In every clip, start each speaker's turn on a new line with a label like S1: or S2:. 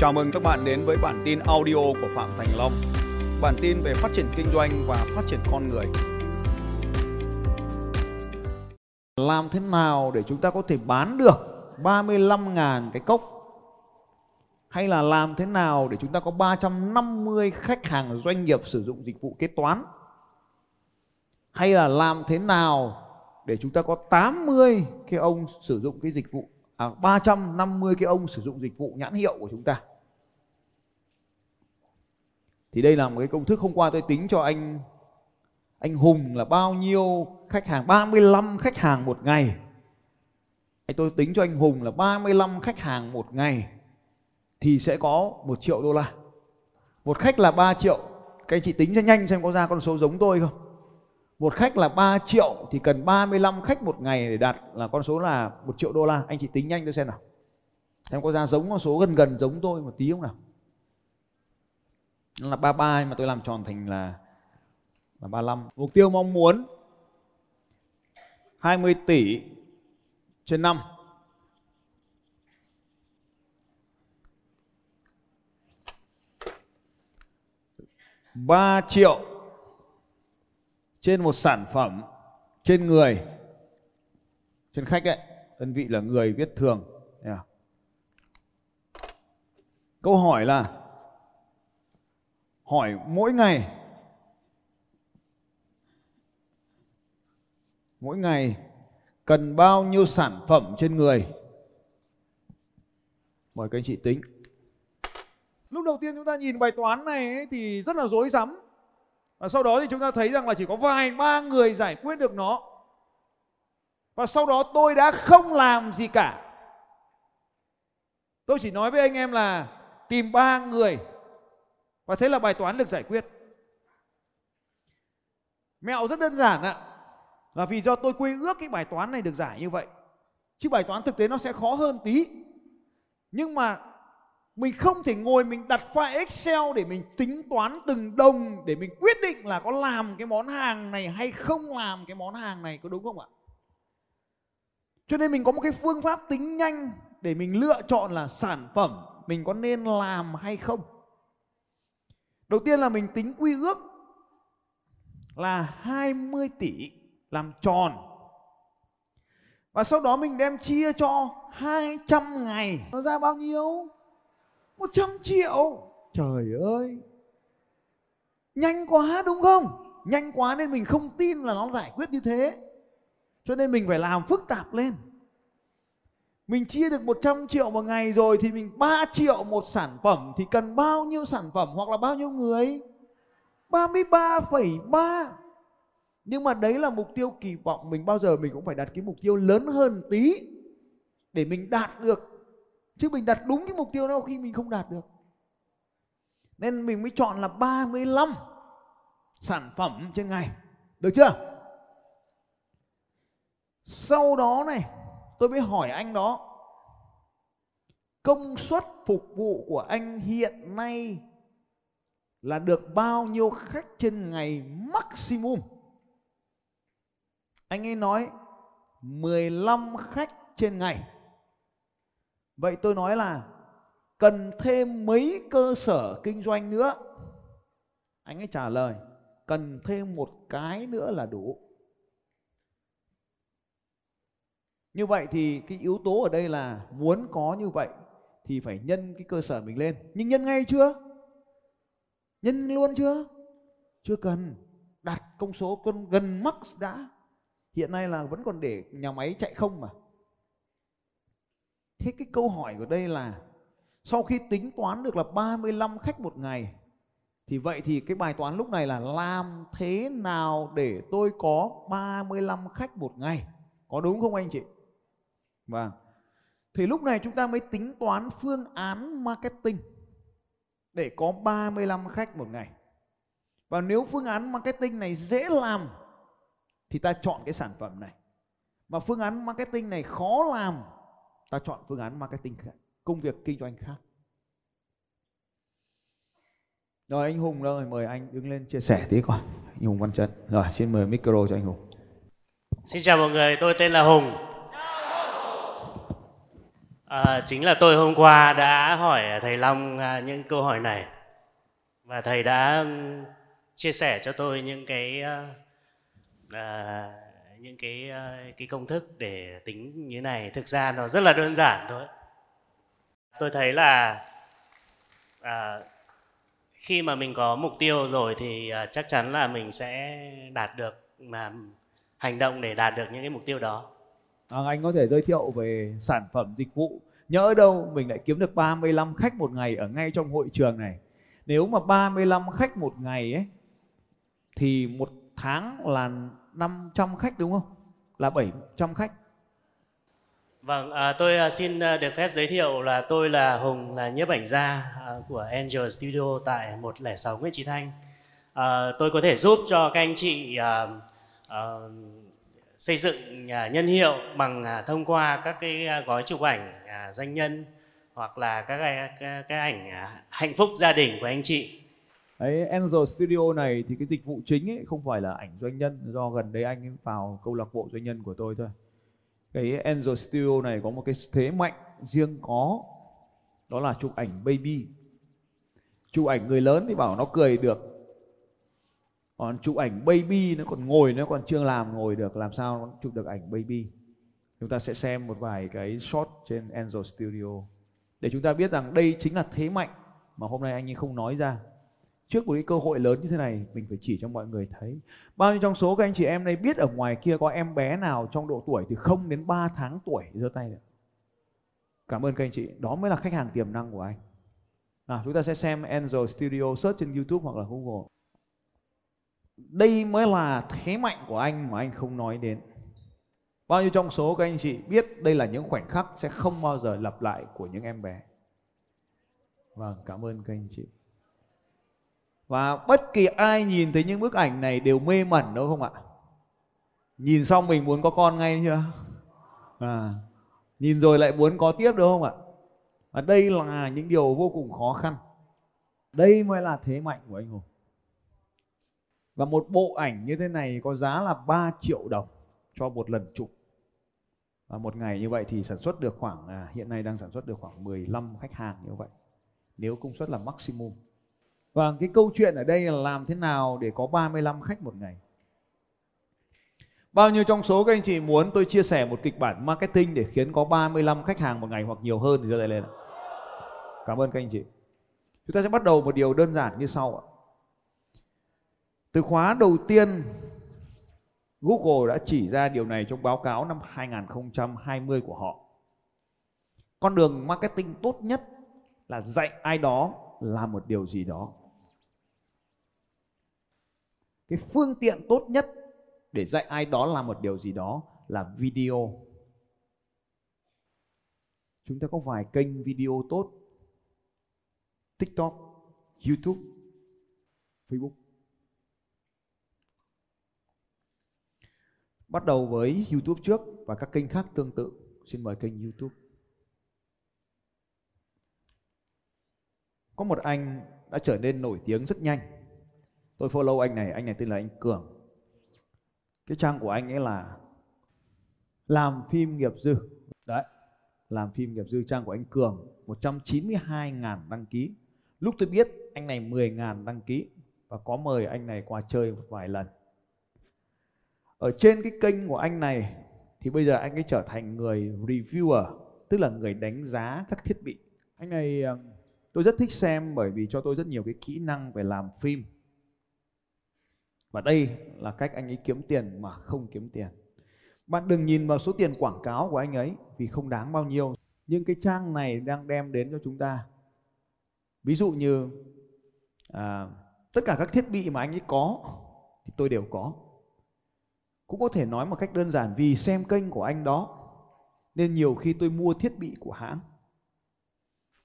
S1: Chào mừng các bạn đến với bản tin audio của Phạm Thành Long. Bản tin về phát triển kinh doanh và phát triển con người.
S2: Làm thế nào để chúng ta có thể bán được 35.000 cái cốc? Hay là làm thế nào để chúng ta có 350 khách hàng doanh nghiệp sử dụng dịch vụ kế toán? Hay là làm thế nào để chúng ta có 80 cái ông sử dụng cái dịch vụ à, 350 cái ông sử dụng dịch vụ nhãn hiệu của chúng ta thì đây là một cái công thức hôm qua tôi tính cho anh. Anh Hùng là bao nhiêu khách hàng? 35 khách hàng một ngày. Anh tôi tính cho anh Hùng là 35 khách hàng một ngày thì sẽ có một triệu đô la. Một khách là 3 triệu. Các anh chị tính cho nhanh xem có ra con số giống tôi không? Một khách là 3 triệu thì cần 35 khách một ngày để đạt là con số là một triệu đô la. Anh chị tính nhanh tôi xem nào. Xem có ra giống con số gần gần giống tôi một tí không nào? Nó là 33 mà tôi làm tròn thành là là 35 mục tiêu mong muốn 20 tỷ trên năm. Ba triệu trên một sản phẩm, trên người, trên khách ấy. Đơn vị là người viết thường. Yeah. câu hỏi là hỏi mỗi ngày. Mỗi ngày cần bao nhiêu sản phẩm trên người? Mời các anh chị tính. Lúc đầu tiên chúng ta nhìn bài toán này ấy, thì rất là rối rắm. Và sau đó thì chúng ta thấy rằng là chỉ có vài ba người giải quyết được nó. Và sau đó tôi đã không làm gì cả. Tôi chỉ nói với anh em là tìm ba người và thế là bài toán được giải quyết mẹo rất đơn giản ạ, là vì do tôi quy ước cái bài toán này được giải như vậy chứ bài toán thực tế nó sẽ khó hơn tí nhưng mà mình không thể ngồi mình đặt file Excel để mình tính toán từng đồng, để mình quyết định là có làm cái món hàng này hay không làm cái món hàng này, có đúng không ạ? Cho nên mình có một cái phương pháp tính nhanh để mình lựa chọn là sản phẩm mình có nên làm hay không. Đầu tiên là mình tính quy ước là 20 tỷ làm tròn. Và sau đó mình đem chia cho 200 ngày. Nó ra bao nhiêu? 100 triệu Trời ơi Nhanh quá, đúng không Nhanh quá nên mình không tin là nó giải quyết như thế Cho nên mình phải làm phức tạp lên mình chia được 100 triệu một ngày rồi Thì mình 3 triệu một sản phẩm Thì cần bao nhiêu sản phẩm hoặc là bao nhiêu người 33,3 Nhưng mà đấy là mục tiêu kỳ vọng Mình bao giờ mình cũng phải đặt cái mục tiêu lớn hơn tí Để mình đạt được Chứ mình đặt đúng cái mục tiêu đó khi mình không đạt được. Nên mình mới chọn là 35 sản phẩm trên ngày. Được chưa? Sau đó này, tôi mới hỏi anh đó. Công suất phục vụ của anh hiện nay là được bao nhiêu khách trên ngày maximum? Anh ấy nói 15 khách trên ngày. Vậy tôi nói là cần thêm mấy cơ sở kinh doanh nữa? Anh ấy trả lời, cần thêm một cái nữa là đủ. Như vậy thì cái yếu tố ở đây là muốn có như vậy thì phải nhân cái cơ sở mình lên. Nhưng nhân ngay chưa? Nhân luôn chưa? Chưa cần. Đặt công số con gần max đã. Hiện nay là vẫn còn để nhà máy chạy không mà. Thế cái câu hỏi của đây là sau khi tính toán được là 35 khách một ngày, thì vậy thì cái bài toán lúc này là làm thế nào để tôi có 35 khách một ngày? Có đúng không anh chị? Vâng. Thì lúc này chúng ta mới tính toán phương án marketing để có 35 khách một ngày. Và nếu phương án marketing này dễ làm thì ta chọn cái sản phẩm này. Mà phương án marketing này khó làm ta chọn phương án marketing khác, công việc kinh doanh khác rồi anh Hùng rồi mời anh đứng lên chia sẻ tí coi anh Hùng Văn Trân rồi xin mời micro cho anh Hùng
S3: xin chào mọi người tôi tên là Hùng À, chính là tôi hôm qua đã hỏi thầy Long à, những câu hỏi này. Và thầy đã chia sẻ cho tôi những cái à, à những cái à, cái công thức để tính như này. Thực ra nó rất là đơn giản thôi. Tôi thấy là à, khi mà mình có mục tiêu rồi thì à, chắc chắn là mình sẽ đạt được mà hành động để đạt được những cái mục tiêu đó
S2: à, anh có thể giới thiệu về sản phẩm dịch vụ. Nhỡ đâu mình lại kiếm được 35 khách một ngày ở ngay trong hội trường này. Nếu mà 35 khách một ngày ấy thì một tháng là 500 khách đúng không? Là 700 khách.
S3: Vâng, à, tôi à, xin à, được phép giới thiệu là tôi là Hùng là nhiếp ảnh gia à, của Angel Studio tại 106 Nguyễn Chí Thanh. À, tôi có thể giúp cho các anh chị à, à, xây dựng à, nhân hiệu bằng à, thông qua các cái à, gói chụp ảnh doanh nhân hoặc là các cái, cái, cái ảnh hạnh phúc gia đình của anh chị.
S2: Đấy, Angel Studio này thì cái dịch vụ chính ấy không phải là ảnh doanh nhân do gần đây anh ấy vào câu lạc bộ doanh nhân của tôi thôi cái Angel Studio này có một cái thế mạnh riêng có đó là chụp ảnh baby chụp ảnh người lớn thì bảo nó cười được còn chụp ảnh baby nó còn ngồi, nó còn chưa làm ngồi được, làm sao nó chụp được ảnh baby? Chúng ta sẽ xem một vài cái shot trên Angel Studio. Để chúng ta biết rằng đây chính là thế mạnh mà hôm nay anh ấy không nói ra. Trước một cái cơ hội lớn như thế này, mình phải chỉ cho mọi người thấy. Bao nhiêu trong số các anh chị em này biết ở ngoài kia có em bé nào trong độ tuổi từ 0 đến 3 tháng tuổi giơ tay được? Cảm ơn các anh chị. Đó mới là khách hàng tiềm năng của anh. Nào chúng ta sẽ xem Angel Studio search trên YouTube hoặc là Google đây mới là thế mạnh của anh mà anh không nói đến. Bao nhiêu trong số các anh chị biết đây là những khoảnh khắc sẽ không bao giờ lặp lại của những em bé. Vâng cảm ơn các anh chị. Và bất kỳ ai nhìn thấy những bức ảnh này đều mê mẩn đúng không ạ? Nhìn xong mình muốn có con ngay chưa? À, nhìn rồi lại muốn có tiếp đúng không ạ? Và đây là những điều vô cùng khó khăn. Đây mới là thế mạnh của anh Hùng và một bộ ảnh như thế này có giá là 3 triệu đồng cho một lần chụp và một ngày như vậy thì sản xuất được khoảng à, hiện nay đang sản xuất được khoảng 15 khách hàng như vậy nếu công suất là maximum và cái câu chuyện ở đây là làm thế nào để có 35 khách một ngày. Bao nhiêu trong số các anh chị muốn tôi chia sẻ một kịch bản marketing để khiến có 35 khách hàng một ngày hoặc nhiều hơn thì giơ tay lên. Cảm ơn các anh chị. Chúng ta sẽ bắt đầu một điều đơn giản như sau ạ. Từ khóa đầu tiên, Google đã chỉ ra điều này trong báo cáo năm 2020 của họ. Con đường marketing tốt nhất là dạy ai đó làm một điều gì đó. Cái phương tiện tốt nhất để dạy ai đó làm một điều gì đó là video. Chúng ta có vài kênh video tốt. Tiktok, youtube, facebook. Bắt đầu với youtube trước và các kênh khác tương tự. Xin mời kênh youtube. Có một anh đã trở nên nổi tiếng rất nhanh. Tôi follow anh này anh này tên là anh cường. Cái trang của anh ấy là làm phim nghiệp dư. Đấy, làm phim nghiệp dư, trang của anh cường 192.000 đăng ký. Lúc tôi biết anh này 10.000 đăng ký và có mời anh này qua chơi một vài lần ở trên cái kênh của anh này thì bây giờ anh ấy trở thành người reviewer tức là người đánh giá các thiết bị anh này ờ, tôi rất thích xem bởi vì cho tôi rất nhiều cái kỹ năng về làm phim và đây là cách anh ấy kiếm tiền mà không kiếm tiền. Bạn đừng nhìn vào số tiền quảng cáo của anh ấy vì không đáng bao nhiêu. Nhưng cái trang này đang đem đến cho chúng ta. Ví dụ như à, tất cả các thiết bị mà anh ấy có thì tôi đều có. Cũng có thể nói một cách đơn giản, vì xem kênh của anh đó, nên nhiều khi tôi mua thiết bị của hãng.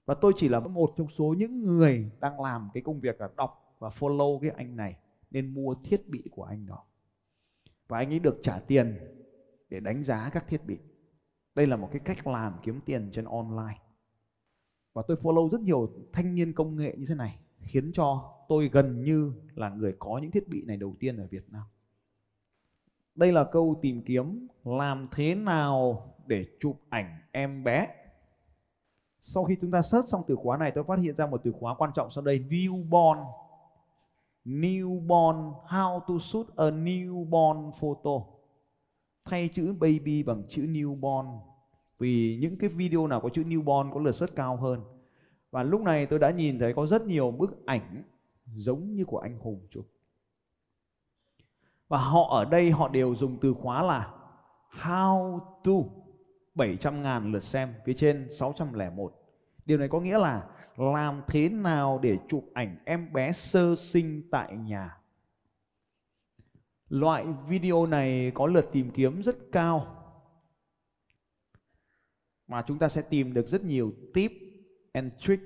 S2: Và tôi chỉ là một trong số những người đang làm cái công việc là đọc và follow cái anh này, nên mua thiết bị của anh đó. Và anh ấy được trả tiền để đánh giá các thiết bị. Đây là một cái cách làm kiếm tiền trên online. Và tôi follow rất nhiều thanh niên công nghệ như thế này, khiến cho tôi gần như là người có những thiết bị này đầu tiên ở Việt Nam đây là câu tìm kiếm làm thế nào để chụp ảnh em bé. Sau khi chúng ta search xong từ khóa này, tôi phát hiện ra một từ khóa quan trọng sau đây, newborn. Newborn, how to shoot a newborn photo. Thay chữ baby bằng chữ newborn, vì những cái video nào có chữ newborn có lượt search cao hơn. Và lúc này tôi đã nhìn thấy có rất nhiều bức ảnh giống như của anh Hùng chụp và họ ở đây họ đều dùng từ khóa là how to 700 ngàn lượt xem, phía trên 601 điều này có nghĩa là làm thế nào để chụp ảnh em bé sơ sinh tại nhà. Loại video này có lượt tìm kiếm rất cao, mà chúng ta sẽ tìm được rất nhiều tip and trick.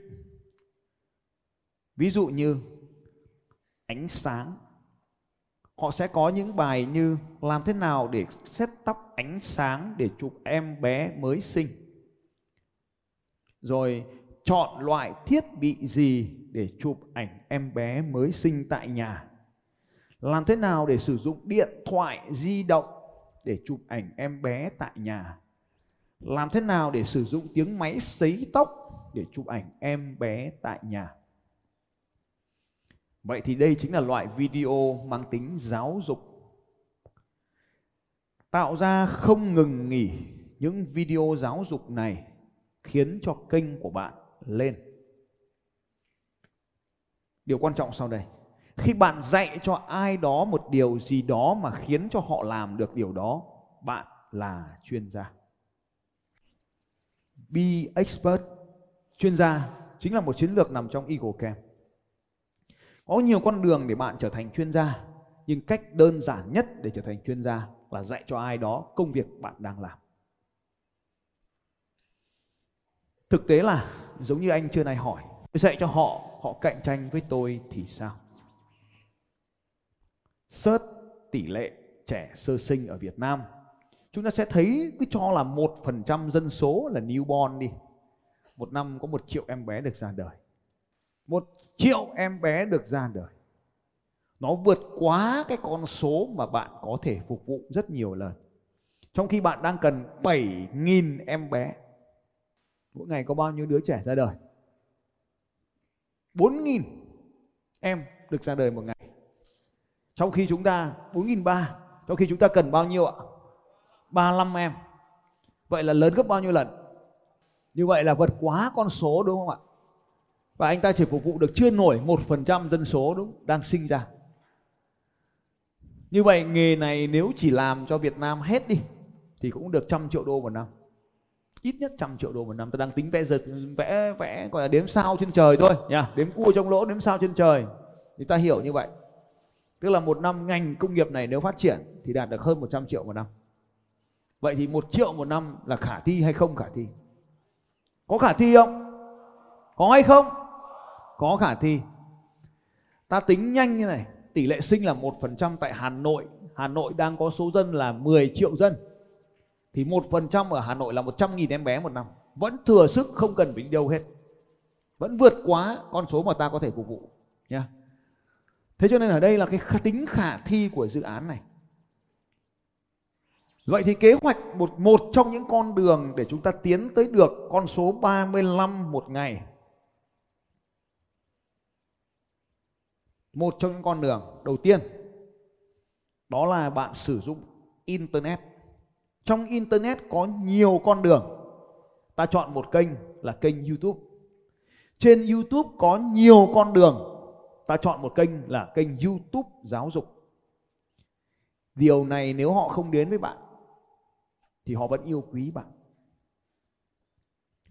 S2: Ví dụ như ánh sáng họ sẽ có những bài như làm thế nào để set tóc ánh sáng để chụp em bé mới sinh? Rồi, chọn loại thiết bị gì để chụp ảnh em bé mới sinh tại nhà? Làm thế nào để sử dụng điện thoại di động để chụp ảnh em bé tại nhà? Làm thế nào để sử dụng tiếng máy sấy tóc để chụp ảnh em bé tại nhà? Vậy thì đây chính là loại video mang tính giáo dục. Tạo ra không ngừng nghỉ những video giáo dục này khiến cho kênh của bạn lên. Điều quan trọng sau đây, khi bạn dạy cho ai đó một điều gì đó mà khiến cho họ làm được điều đó, bạn là chuyên gia. Be expert. Chuyên gia chính là một chiến lược nằm trong Eagle Camp có nhiều con đường để bạn trở thành chuyên gia, nhưng cách đơn giản nhất để trở thành chuyên gia là dạy cho ai đó công việc bạn đang làm. Thực tế là, giống như anh chưa này hỏi, tôi dạy cho họ họ cạnh tranh với tôi thì sao? Search tỷ lệ trẻ sơ sinh ở Việt Nam. Chúng ta sẽ thấy cứ cho là một phần trăm dân số là newborn đi. Một năm có một triệu em bé được ra đời một triệu em bé được ra đời. Nó vượt quá cái con số mà bạn có thể phục vụ rất nhiều lần. Trong khi bạn đang cần 7.000 em bé, mỗi ngày có bao nhiêu đứa trẻ ra đời? 4.000 em được ra đời một ngày. Trong khi chúng ta 4.300 trong khi chúng ta cần bao nhiêu ạ? 35 em. Vậy là lớn gấp bao nhiêu lần? Như vậy là vượt quá con số đúng không ạ? Và anh ta chỉ phục vụ được chưa nổi một phần trăm dân số đúng, đang sinh ra. Như vậy, nghề này nếu chỉ làm cho Việt Nam hết đi, thì cũng được trăm triệu đô một năm. Ít nhất trăm triệu đô một năm. Tôi đang tính vẽ giật, vẽ vẽ gọi là đếm sao trên trời thôi, nha. Đếm cua trong lỗ, đếm sao trên trời. Thì ta hiểu như vậy. Tức là một năm ngành công nghiệp này nếu phát triển thì đạt được hơn 100 triệu một năm. Vậy thì một triệu một năm là khả thi hay không khả thi? Có khả thi không? Có hay không? Có khả thi. Ta tính nhanh như này, tỷ lệ sinh là một phần trăm tại Hà Nội. Hà Nội đang có số dân là 10 triệu dân. Thì một phần trăm ở Hà Nội là 100 nghìn em bé một năm. Vẫn thừa sức, không cần bình đi đâu hết. Vẫn vượt quá con số mà ta có thể phục vụ nha thế cho nên ở đây là cái tính khả thi của dự án này. Vậy thì kế hoạch một một trong những con đường để chúng ta tiến tới được con số 35 một ngày. Một trong những con đường đầu tiên đó là bạn sử dụng internet. Trong internet có nhiều con đường. Ta chọn một kênh là kênh YouTube. Trên YouTube có nhiều con đường. Ta chọn một kênh là kênh YouTube giáo dục. Điều này nếu họ không đến với bạn thì họ vẫn yêu quý bạn.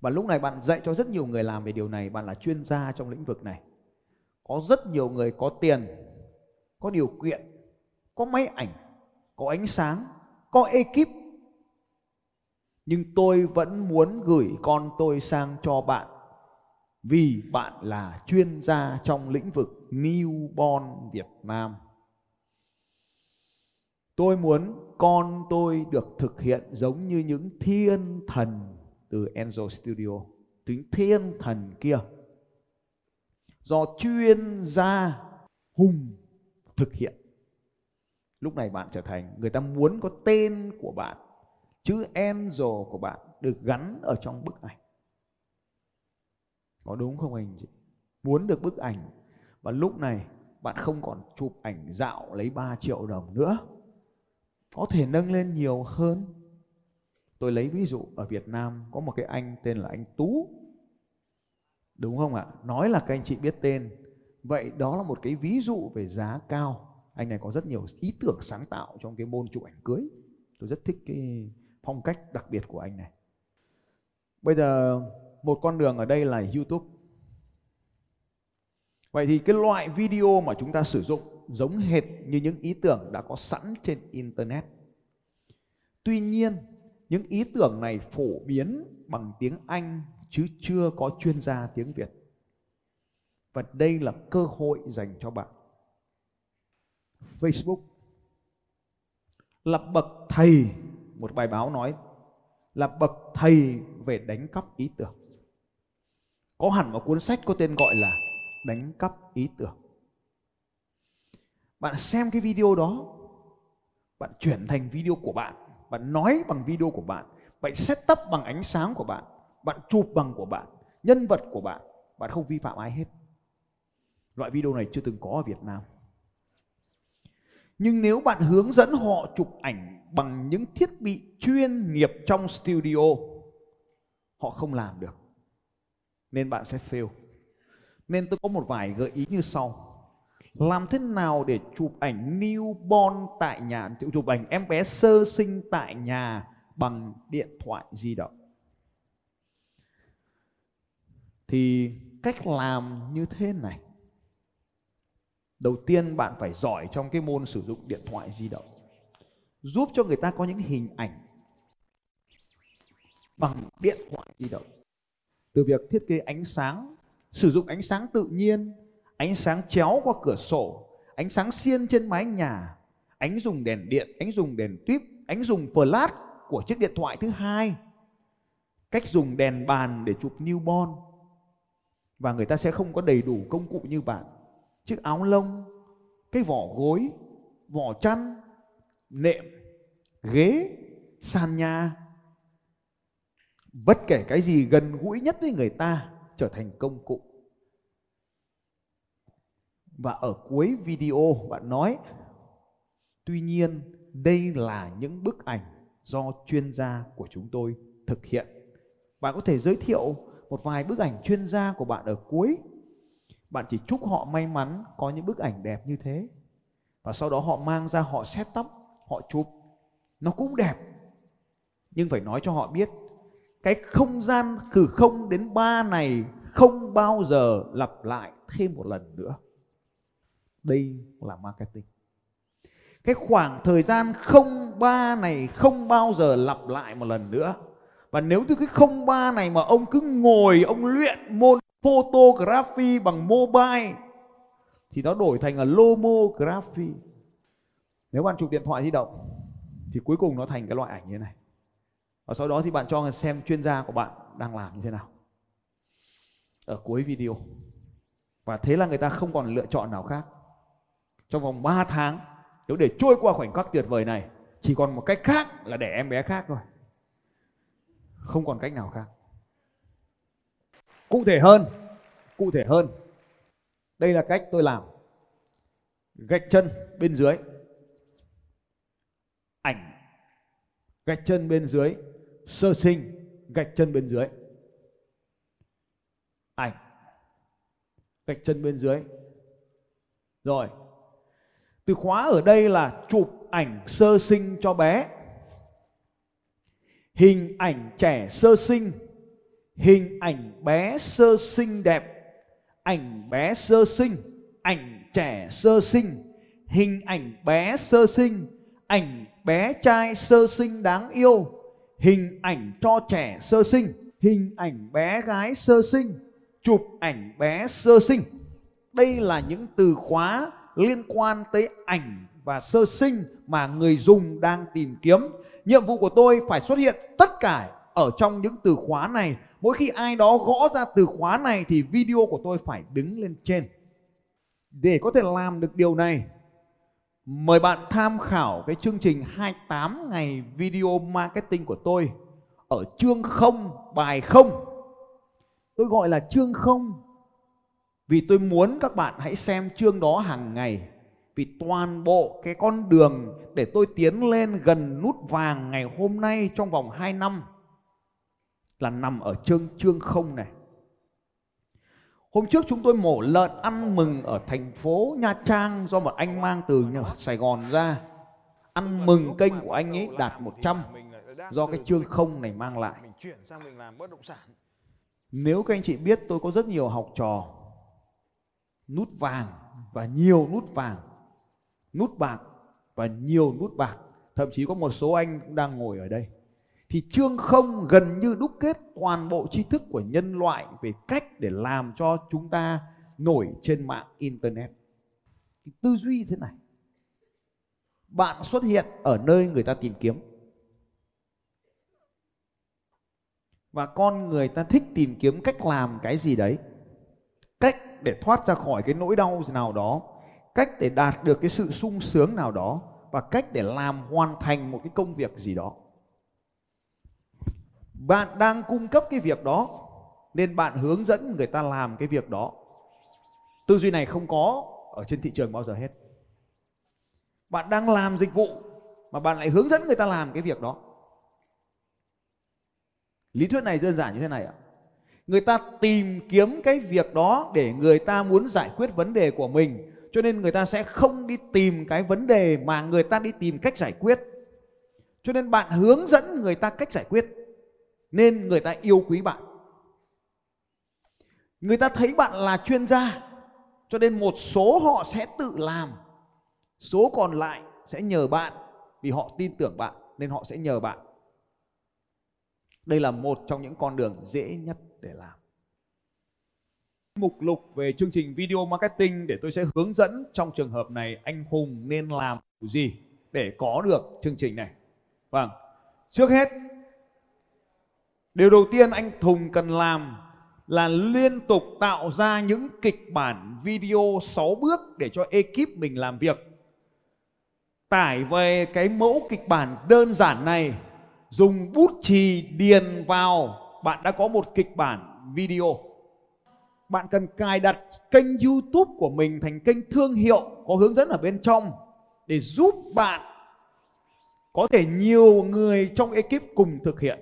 S2: Và lúc này bạn dạy cho rất nhiều người làm về điều này, bạn là chuyên gia trong lĩnh vực này. Có rất nhiều người có tiền, có điều kiện, có máy ảnh, có ánh sáng, có ekip. Nhưng tôi vẫn muốn gửi con tôi sang cho bạn vì bạn là chuyên gia trong lĩnh vực newborn Việt Nam. Tôi muốn con tôi được thực hiện giống như những thiên thần từ Enzo Studio, tính những thiên thần kia. Do chuyên gia hùng thực hiện. Lúc này bạn trở thành người ta muốn có tên của bạn, chữ angel của bạn được gắn ở trong bức ảnh. có đúng không anh chị? Muốn được bức ảnh. Và lúc này bạn không còn chụp ảnh dạo lấy 3 triệu đồng nữa. Có thể nâng lên nhiều hơn. Tôi lấy ví dụ ở Việt Nam có một cái anh tên là anh Tú đúng không ạ? Nói là các anh chị biết tên. Vậy đó là một cái ví dụ về giá cao. Anh này có rất nhiều ý tưởng sáng tạo trong cái môn chụp ảnh cưới. Tôi rất thích cái phong cách đặc biệt của anh này. Bây giờ, một con đường ở đây là YouTube. Vậy thì cái loại video mà chúng ta sử dụng giống hệt như những ý tưởng đã có sẵn trên internet. Tuy nhiên, những ý tưởng này phổ biến bằng tiếng Anh chứ chưa có chuyên gia tiếng Việt. Và đây là cơ hội dành cho bạn. Facebook là bậc thầy, một bài báo nói, là bậc thầy về đánh cắp ý tưởng. Có hẳn một cuốn sách có tên gọi là đánh cắp ý tưởng. Bạn xem cái video đó, bạn chuyển thành video của bạn bạn nói bằng video của bạn bạn setup bằng ánh sáng của bạn bạn chụp bằng của bạn, nhân vật của bạn bạn không vi phạm ai hết. Loại video này chưa từng có ở Việt Nam. Nhưng nếu bạn hướng dẫn họ chụp ảnh bằng những thiết bị chuyên nghiệp trong studio, họ không làm được. Nên bạn sẽ fail. Nên tôi có một vài gợi ý như sau. Làm thế nào để chụp ảnh newborn tại nhà, chụp ảnh em bé sơ sinh tại nhà bằng điện thoại di động? Thì cách làm như thế này. Đầu tiên bạn phải giỏi trong cái môn sử dụng điện thoại di động. Giúp cho người ta có những hình ảnh bằng điện thoại di động. Từ việc thiết kế ánh sáng, sử dụng ánh sáng tự nhiên, ánh sáng chéo qua cửa sổ, ánh sáng xiên trên mái nhà, ánh dùng đèn điện, ánh dùng đèn tuyếp, ánh dùng flash của chiếc điện thoại thứ hai. Cách dùng đèn bàn để chụp newborn và người ta sẽ không có đầy đủ công cụ như bạn. Chiếc áo lông, cái vỏ gối, vỏ chăn, nệm, ghế, sàn nhà. Bất kể cái gì gần gũi nhất với người ta, trở thành công cụ. Và ở cuối video, bạn nói, tuy nhiên, đây là những bức ảnh do chuyên gia của chúng tôi thực hiện. Bạn có thể giới thiệu một vài bức ảnh chuyên gia của bạn ở cuối. Bạn chỉ chúc họ may mắn, có những bức ảnh đẹp như thế. Và sau đó họ mang ra, họ xét tóc họ chụp. Nó cũng đẹp. Nhưng phải nói cho họ biết, cái không gian từ không đến ba này không bao giờ lặp lại thêm một lần nữa. Đây là marketing. Cái khoảng thời gian không ba này không bao giờ lặp lại một lần nữa và nếu từ cái không ba này mà ông cứ ngồi, ông luyện môn photography bằng mobile, thì nó đổi thành là lomography. Nếu bạn chụp điện thoại di động, thì cuối cùng nó thành cái loại ảnh như thế này. Và sau đó thì bạn cho xem chuyên gia của bạn đang làm như thế nào. Ở cuối video. Và thế là người ta không còn lựa chọn nào khác. Trong vòng 3 tháng, nếu để trôi qua khoảnh khắc tuyệt vời này, chỉ còn một cách khác là để em bé khác thôi không còn cách nào khác. Cụ thể hơn, cụ thể hơn. Đây là cách tôi làm. Gạch chân bên dưới. Ảnh. Gạch chân bên dưới. Sơ sinh, gạch chân bên dưới. Ảnh. Gạch chân bên dưới. Rồi. Từ khóa ở đây là chụp ảnh sơ sinh cho bé hình ảnh trẻ sơ sinh. Hình ảnh bé sơ sinh đẹp. Ảnh bé sơ sinh, ảnh trẻ sơ sinh. Hình ảnh bé sơ sinh, ảnh bé trai sơ sinh đáng yêu. Hình ảnh cho trẻ sơ sinh, hình ảnh bé gái sơ sinh. Chụp ảnh bé sơ sinh. Đây là những từ khóa liên quan tới ảnh và sơ sinh mà người dùng đang tìm kiếm nhiệm vụ của tôi phải xuất hiện tất cả ở trong những từ khóa này. Mỗi khi ai đó gõ ra từ khóa này thì video của tôi phải đứng lên trên. Để có thể làm được điều này, mời bạn tham khảo cái chương trình 28 ngày video marketing của tôi ở chương 0 bài 0 tôi gọi là chương không vì tôi muốn các bạn hãy xem chương đó hàng ngày vì toàn bộ cái con đường để tôi tiến lên gần nút vàng ngày hôm nay trong vòng 2 năm là nằm ở chương chương không này. Hôm trước chúng tôi mổ lợn ăn mừng ở thành phố Nha Trang do một anh mang từ Sài Gòn ra. Ăn mừng kênh của anh ấy đạt 100 do cái chương không này mang lại. Nếu các anh chị biết tôi có rất nhiều học trò nút vàng và nhiều nút vàng, nút bạc và nhiều nút bạc, thậm chí có một số anh cũng đang ngồi ở đây. Thì chương không gần như đúc kết toàn bộ tri thức của nhân loại về cách để làm cho chúng ta nổi trên mạng internet. Thì tư duy thế này. Bạn xuất hiện ở nơi người ta tìm kiếm. Và con người ta thích tìm kiếm cách làm cái gì đấy cách để thoát ra khỏi cái nỗi đau nào đó cách để đạt được cái sự sung sướng nào đó và cách để làm hoàn thành một cái công việc gì đó. Bạn đang cung cấp cái việc đó, nên bạn hướng dẫn người ta làm cái việc đó. Tư duy này không có ở trên thị trường bao giờ hết. Bạn đang làm dịch vụ mà bạn lại hướng dẫn người ta làm cái việc đó. Lý thuyết này đơn giản như thế này ạ. Người ta tìm kiếm cái việc đó để người ta muốn giải quyết vấn đề của mình cho nên người ta sẽ không đi tìm cái vấn đề mà người ta đi tìm cách giải quyết. Cho nên bạn hướng dẫn người ta cách giải quyết, nên người ta yêu quý bạn. Người ta thấy bạn là chuyên gia, cho nên một số họ sẽ tự làm, số còn lại sẽ nhờ bạn vì họ tin tưởng bạn, nên họ sẽ nhờ bạn. Đây là một trong những con đường dễ nhất để làm. Mục lục về chương trình video marketing để tôi sẽ hướng dẫn trong trường hợp này anh Hùng nên làm gì để có được chương trình này. Vâng, trước hết điều đầu tiên anh Hùng cần làm là liên tục tạo ra những kịch bản video 6 bước để cho ekip mình làm việc. Tải về cái mẫu kịch bản đơn giản này, dùng bút chì điền vào bạn đã có một kịch bản video. Bạn cần cài đặt kênh YouTube của mình thành kênh thương hiệu có hướng dẫn ở bên trong để giúp bạn có thể nhiều người trong ekip cùng thực hiện.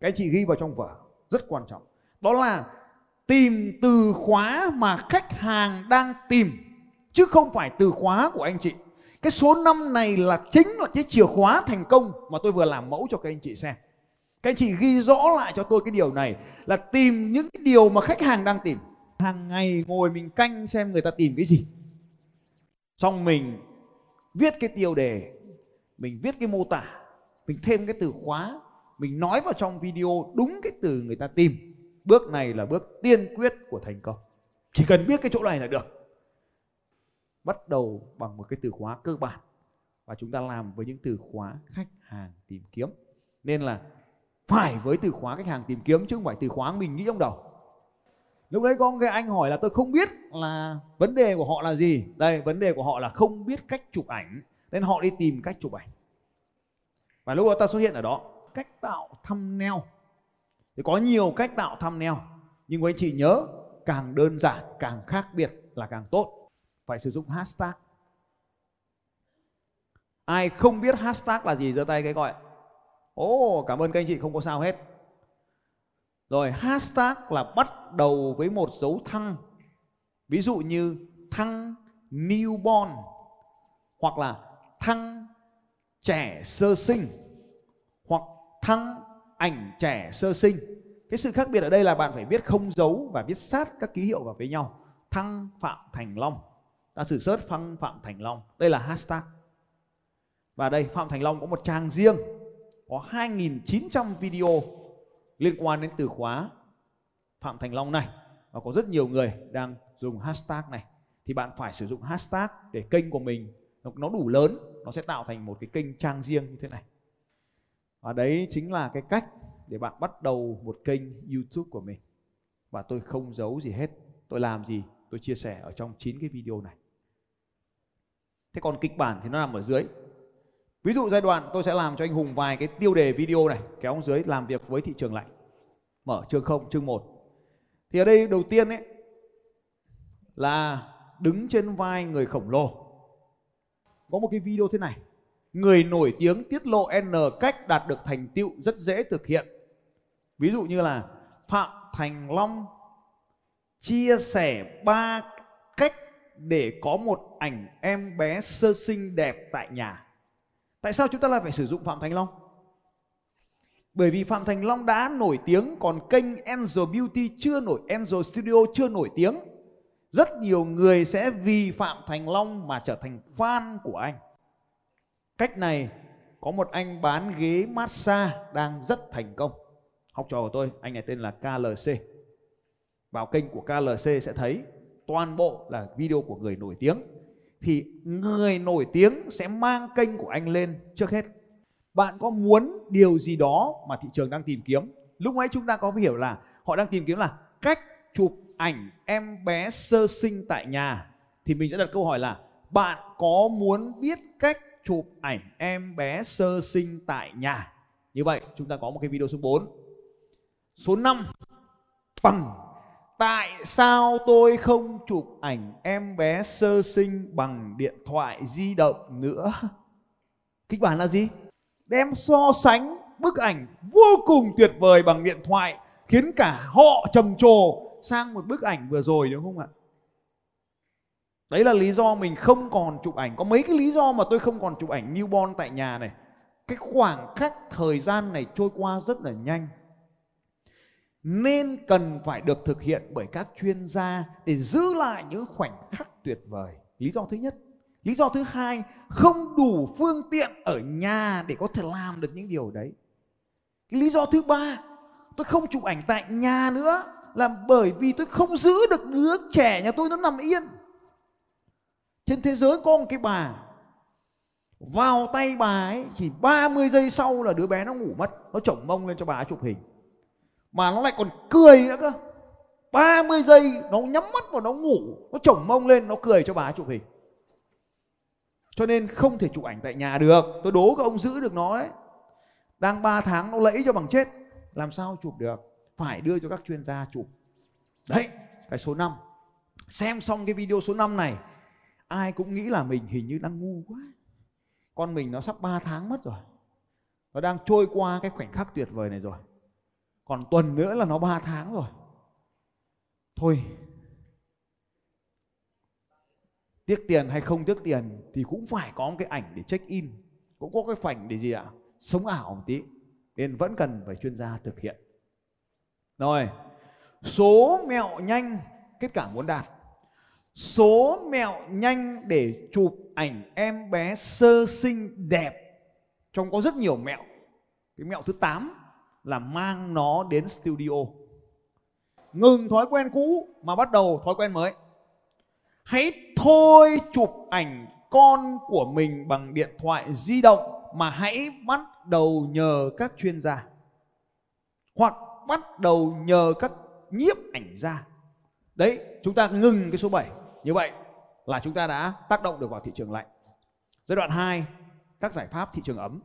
S2: Cái chị ghi vào trong vở, rất quan trọng. Đó là tìm từ khóa mà khách hàng đang tìm, chứ không phải từ khóa của anh chị. Cái số năm này là chính là cái chìa khóa thành công mà tôi vừa làm mẫu cho các anh chị xem. Các anh chị ghi rõ lại cho tôi cái điều này là tìm những cái điều mà khách hàng đang tìm. Hàng ngày ngồi mình canh xem người ta tìm cái gì. Xong mình viết cái tiêu đề, mình viết cái mô tả, mình thêm cái từ khóa, mình nói vào trong video đúng cái từ người ta tìm. Bước này là bước tiên quyết của thành công. Chỉ cần biết cái chỗ này là được. Bắt đầu bằng một cái từ khóa cơ bản và chúng ta làm với những từ khóa khách hàng tìm kiếm. Nên là phải với từ khóa khách hàng tìm kiếm chứ không phải từ khóa mình nghĩ trong đầu. Lúc đấy có cái anh hỏi là, tôi không biết là vấn đề của họ là gì. Đây, vấn đề của họ là không biết cách chụp ảnh, nên họ đi tìm cách chụp ảnh. Và lúc đó ta xuất hiện ở đó. Cách tạo thumbnail. Thì có nhiều cách tạo thumbnail, nhưng quý anh chị nhớ, càng đơn giản, càng khác biệt là càng tốt. Phải sử dụng hashtag. Ai không biết hashtag là gì, giơ tay cái gọi Ồ, oh, cảm ơn các anh chị không có sao hết. Rồi hashtag là bắt đầu với một dấu thăng. Ví dụ như thăng newborn hoặc là thăng trẻ sơ sinh hoặc thăng ảnh trẻ sơ sinh. Cái sự khác biệt ở đây là bạn phải viết không dấu và viết sát các ký hiệu vào với nhau. Thăng Phạm Thành Long. Ta sử search Thăng Phạm Thành Long. Đây là hashtag. Và đây Phạm Thành Long có một trang riêng có 2.900 video liên quan đến từ khóa Phạm Thành Long này. Và có rất nhiều người đang dùng hashtag này. Thì bạn phải sử dụng hashtag để kênh của mình nó đủ lớn, nó sẽ tạo thành một cái kênh trang riêng như thế này. Và đấy chính là cái cách để bạn bắt đầu một kênh YouTube của mình. Và tôi không giấu gì hết, tôi làm gì, tôi chia sẻ ở trong 9 cái video này. Thế còn kịch bản thì nó nằm ở dưới. Ví dụ giai đoạn tôi sẽ làm cho anh Hùng vài cái tiêu đề video này, kéo xuống dưới làm việc với thị trường lạnh. mở chương không, chương 1 thì ở đây đầu tiên ấy, là đứng trên vai người khổng lồ. Có một cái video thế này. Người nổi tiếng tiết lộ n cách đạt được thành tựu rất dễ thực hiện. Ví dụ như là phạm thành long chia sẻ ba cách để có một ảnh em bé sơ sinh đẹp tại nhà tại sao chúng ta lại phải sử dụng phạm thành long bởi vì Phạm Thành Long đã nổi tiếng còn kênh Angel Beauty chưa nổi Angel Studio chưa nổi tiếng. Rất nhiều người sẽ vì Phạm Thành Long mà trở thành fan của anh. Cách này có một anh bán ghế massage đang rất thành công. Học trò của tôi, anh này tên là KLC. Vào kênh của KLC sẽ thấy toàn bộ là video của người nổi tiếng. Thì người nổi tiếng sẽ mang kênh của anh lên trước hết. Bạn có muốn điều gì đó mà thị trường đang tìm kiếm? Lúc nãy chúng ta có hiểu là họ đang tìm kiếm là cách chụp ảnh em bé sơ sinh tại nhà. Thì mình sẽ đặt câu hỏi là bạn có muốn biết cách chụp ảnh em bé sơ sinh tại nhà? Như vậy, chúng ta có một cái video số 4 số 5 bằng tại sao tôi không chụp ảnh em bé sơ sinh bằng điện thoại di động nữa kịch bản là gì đem so sánh bức ảnh vô cùng tuyệt vời bằng điện thoại, khiến cả họ trầm trồ sang một bức ảnh vừa rồi, đúng không ạ? Đấy là lý do mình không còn chụp ảnh. Có mấy cái lý do mà tôi không còn chụp ảnh newborn tại nhà này. Cái khoảng cách thời gian này trôi qua rất là nhanh. Nên cần phải được thực hiện bởi các chuyên gia để giữ lại những khoảnh khắc tuyệt vời. Lý do thứ nhất. Lý do thứ hai, không đủ phương tiện ở nhà để có thể làm được những điều đấy. Cái lý do thứ ba, tôi không chụp ảnh tại nhà nữa là bởi vì tôi không giữ được đứa trẻ nhà tôi nó nằm yên. Trên thế giới có một cái bà vào tay bà ấy chỉ 30 giây sau là đứa bé nó ngủ mất, nó chổng mông lên cho bà ấy chụp hình. Mà nó lại còn cười nữa cơ. 30 giây nó nhắm mắt và nó ngủ, nó chổng mông lên nó cười cho bà ấy chụp hình. Cho nên không thể chụp ảnh tại nhà được. Tôi đố các ông giữ được nó đấy. Đang 3 tháng nó lẫy cho bằng chết. Làm sao chụp được? Phải đưa cho các chuyên gia chụp. Đấy cái số 5 xem xong cái video số 5 này ai cũng nghĩ là mình hình như đang ngu quá. Con mình nó sắp 3 tháng mất rồi. Nó đang trôi qua cái khoảnh khắc tuyệt vời này rồi còn tuần nữa là nó 3 tháng rồi. Thôi, tiếc tiền hay không tiếc tiền thì cũng phải có một cái ảnh để check in, cũng có cái phảnh để gì ạ? Sống ảo một tí. Nên vẫn cần phải chuyên gia thực hiện. Rồi, số mẹo nhanh, kết quả muốn đạt. Số mẹo nhanh để chụp ảnh em bé sơ sinh đẹp. Trong có rất nhiều mẹo. Cái mẹo thứ 8 là mang nó đến studio. Ngừng thói quen cũ mà bắt đầu thói quen mới. Hãy thôi chụp ảnh con của mình bằng điện thoại di động mà hãy bắt đầu nhờ các chuyên gia. Hoặc bắt đầu nhờ các nhiếp ảnh gia. Đấy chúng ta ngừng cái số 7 như vậy là chúng ta đã tác động được vào thị trường lạnh. Giai đoạn 2 các giải pháp thị trường ấm.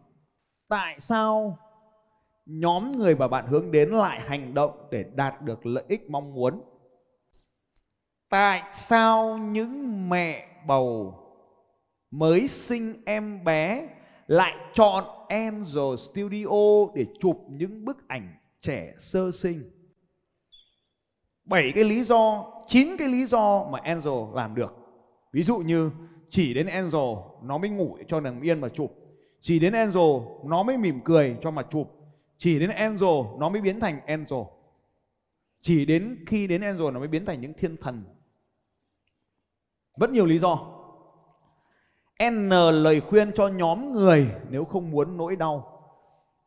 S2: Tại sao nhóm người mà bạn hướng đến lại hành động để đạt được lợi ích mong muốn tại sao những mẹ bầu mới sinh em bé lại chọn Angel Studio để chụp những bức ảnh trẻ sơ sinh. Bảy cái lý do, chín cái lý do mà Angel làm được. Ví dụ như chỉ đến Angel nó mới ngủ cho nàng yên mà chụp. Chỉ đến Angel nó mới mỉm cười cho mà chụp. Chỉ đến Angel nó mới biến thành Angel. Chỉ đến khi đến Angel nó mới biến thành những thiên thần rất nhiều lý do. N lời khuyên cho nhóm người nếu không muốn nỗi đau.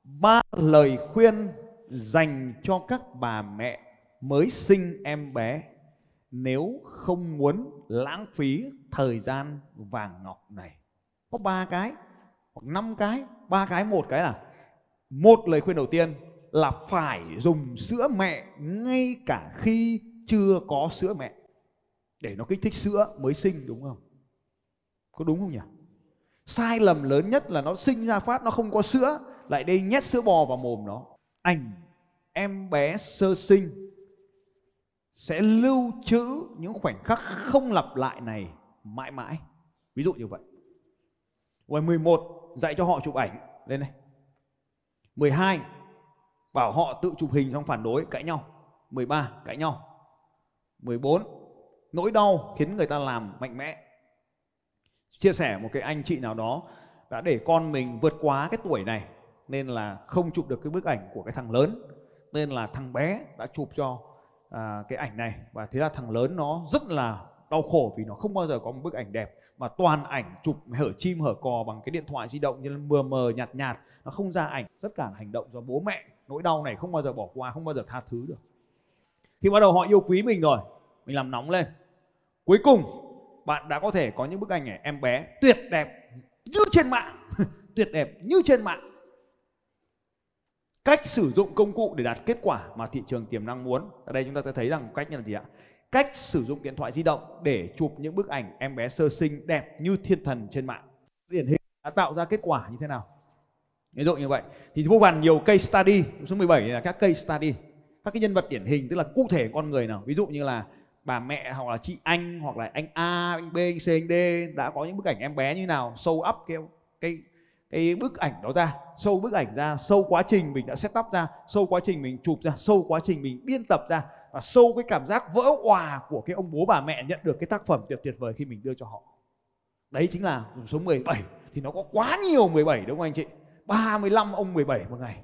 S2: Ba lời khuyên dành cho các bà mẹ mới sinh em bé nếu không muốn lãng phí thời gian vàng ngọc này. Có ba cái hoặc năm cái, ba cái một cái là một lời khuyên đầu tiên là phải dùng sữa mẹ ngay cả khi chưa có sữa mẹ. Để nó kích thích sữa mới sinh, đúng không? Có đúng không nhỉ? Sai lầm lớn nhất là nó sinh ra phát, nó không có sữa, lại đây nhét sữa bò vào mồm nó. Ảnh, em bé sơ sinh, sẽ lưu trữ những khoảnh khắc không lặp lại này mãi mãi. Ví dụ như vậy. Ngoài 11 dạy cho họ chụp ảnh. Lên này. 12 bảo họ tự chụp hình trong phản đối cãi nhau. 13 cãi nhau. 14 nỗi đau khiến người ta làm mạnh mẽ. Chia sẻ một cái anh chị nào đó đã để con mình vượt quá cái tuổi này nên là không chụp được cái bức ảnh của cái thằng lớn nên là thằng bé đã chụp cho à, cái ảnh này và thế là thằng lớn nó rất là đau khổ vì nó không bao giờ có một bức ảnh đẹp mà toàn ảnh chụp hở chim hở cò bằng cái điện thoại di động như mờ mờ, nhạt nhạt, nó không ra ảnh. Tất cả hành động do bố mẹ. Nỗi đau này không bao giờ bỏ qua, không bao giờ tha thứ được. Khi bắt đầu họ yêu quý mình rồi. Mình làm nóng lên. Cuối cùng, bạn đã có thể có những bức ảnh này. Em bé tuyệt đẹp như trên mạng. Tuyệt đẹp như trên mạng. Cách sử dụng công cụ để đạt kết quả mà thị trường tiềm năng muốn. Ở đây chúng ta sẽ thấy rằng cách như là gì ạ? Cách sử dụng điện thoại di động để chụp những bức ảnh em bé sơ sinh đẹp như thiên thần trên mạng. Điển hình đã tạo ra kết quả như thế nào? Ví dụ như vậy. Thì vô vàn nhiều case study số 17 là các case study. Các cái nhân vật điển hình, tức là cụ thể con người nào. Ví dụ như là bà mẹ hoặc là chị anh, hoặc là anh A, anh B, anh C, anh D đã có những bức ảnh em bé như nào sâu up cái cái cái bức ảnh đó ra. Sâu bức ảnh ra sâu quá trình mình đã set up ra sâu quá trình mình chụp ra sâu quá trình mình biên tập ra và sâu cái cảm giác vỡ òa của cái ông bố bà mẹ nhận được cái tác phẩm tuyệt tuyệt vời khi mình đưa cho họ. Đấy chính là số 17 thì nó có quá nhiều 17 đúng không anh chị? 35 ông 17 một ngày.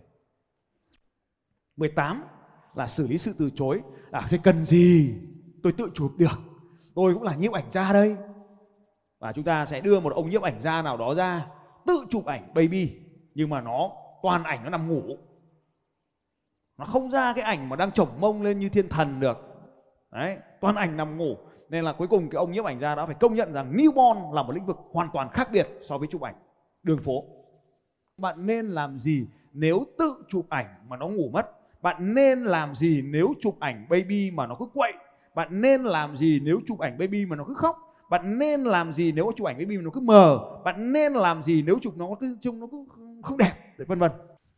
S2: 18 là xử lý sự từ chối. À thế cần gì tôi tự chụp được? Tôi cũng là nhiếp ảnh gia đây. Và chúng ta sẽ đưa một ông nhiếp ảnh gia nào đó ra tự chụp ảnh baby. Nhưng mà nó toàn ảnh nó nằm ngủ nó không ra cái ảnh mà đang chổng mông lên như thiên thần được. Đấy, toàn ảnh nằm ngủ. Nên là cuối cùng cái ông nhiếp ảnh gia đã phải công nhận rằng newborn là một lĩnh vực hoàn toàn khác biệt so với chụp ảnh. Đường phố. Bạn nên làm gì nếu tự chụp ảnh mà nó ngủ mất? Bạn nên làm gì nếu chụp ảnh baby mà nó cứ quậy? Bạn nên làm gì nếu chụp ảnh baby mà nó cứ khóc? Bạn nên làm gì nếu chụp ảnh baby mà nó cứ mờ? Bạn nên làm gì nếu chụp nó cứ trông nó cứ không đẹp? Vân vân.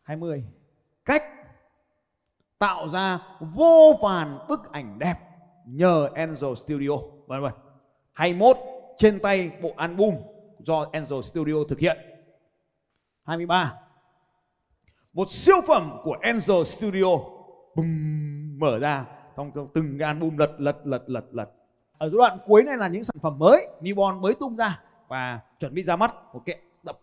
S2: 20 tạo ra vô vàn bức ảnh đẹp nhờ Angel Studio. Vân vân 21 trên tay bộ album do Angel Studio thực hiện. 23 một siêu phẩm của Angel Studio bùng mở ra trong, trong từng cái album lật lật lật lật lật. Ở giai đoạn cuối này là những sản phẩm mới newborn mới tung ra và chuẩn bị ra mắt. Một cái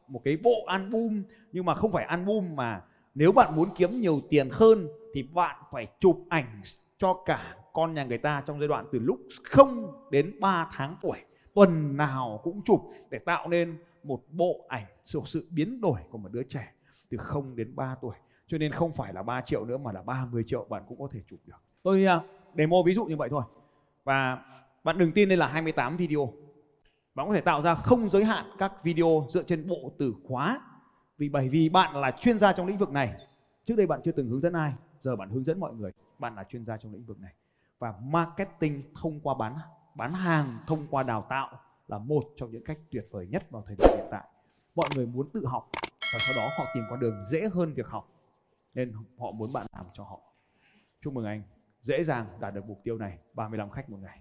S2: một cái bộ album nhưng mà không phải album mà nếu bạn muốn kiếm nhiều tiền hơn thì bạn phải chụp ảnh cho cả con nhà người ta trong giai đoạn từ lúc 0 đến 3 tháng tuổi. Tuần nào cũng chụp để tạo nên một bộ ảnh sự, sự biến đổi của một đứa trẻ từ 0 đến 3 tuổi. Cho nên không phải là 3 triệu nữa mà là 30 triệu bạn cũng có thể chụp được. Tôi à, demo ví dụ như vậy thôi. Và bạn đừng tin đây là 28 video. Bạn có thể tạo ra không giới hạn các video dựa trên bộ từ khóa vì bởi vì bạn là chuyên gia trong lĩnh vực này. Trước đây bạn chưa từng hướng dẫn ai giờ bạn hướng dẫn mọi người, bạn là chuyên gia trong lĩnh vực này. Và marketing thông qua bán bán hàng, thông qua đào tạo là một trong những cách tuyệt vời nhất vào thời điểm hiện tại. Mọi người muốn tự học và sau đó họ tìm con đường dễ hơn việc học, nên họ muốn bạn làm cho họ. Chúc mừng anh, dễ dàng đạt được mục tiêu này 35 khách một ngày.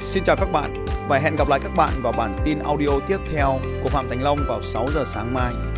S1: Xin chào các bạn và hẹn gặp lại các bạn vào bản tin audio tiếp theo của Phạm Thành Long vào 6 giờ sáng mai.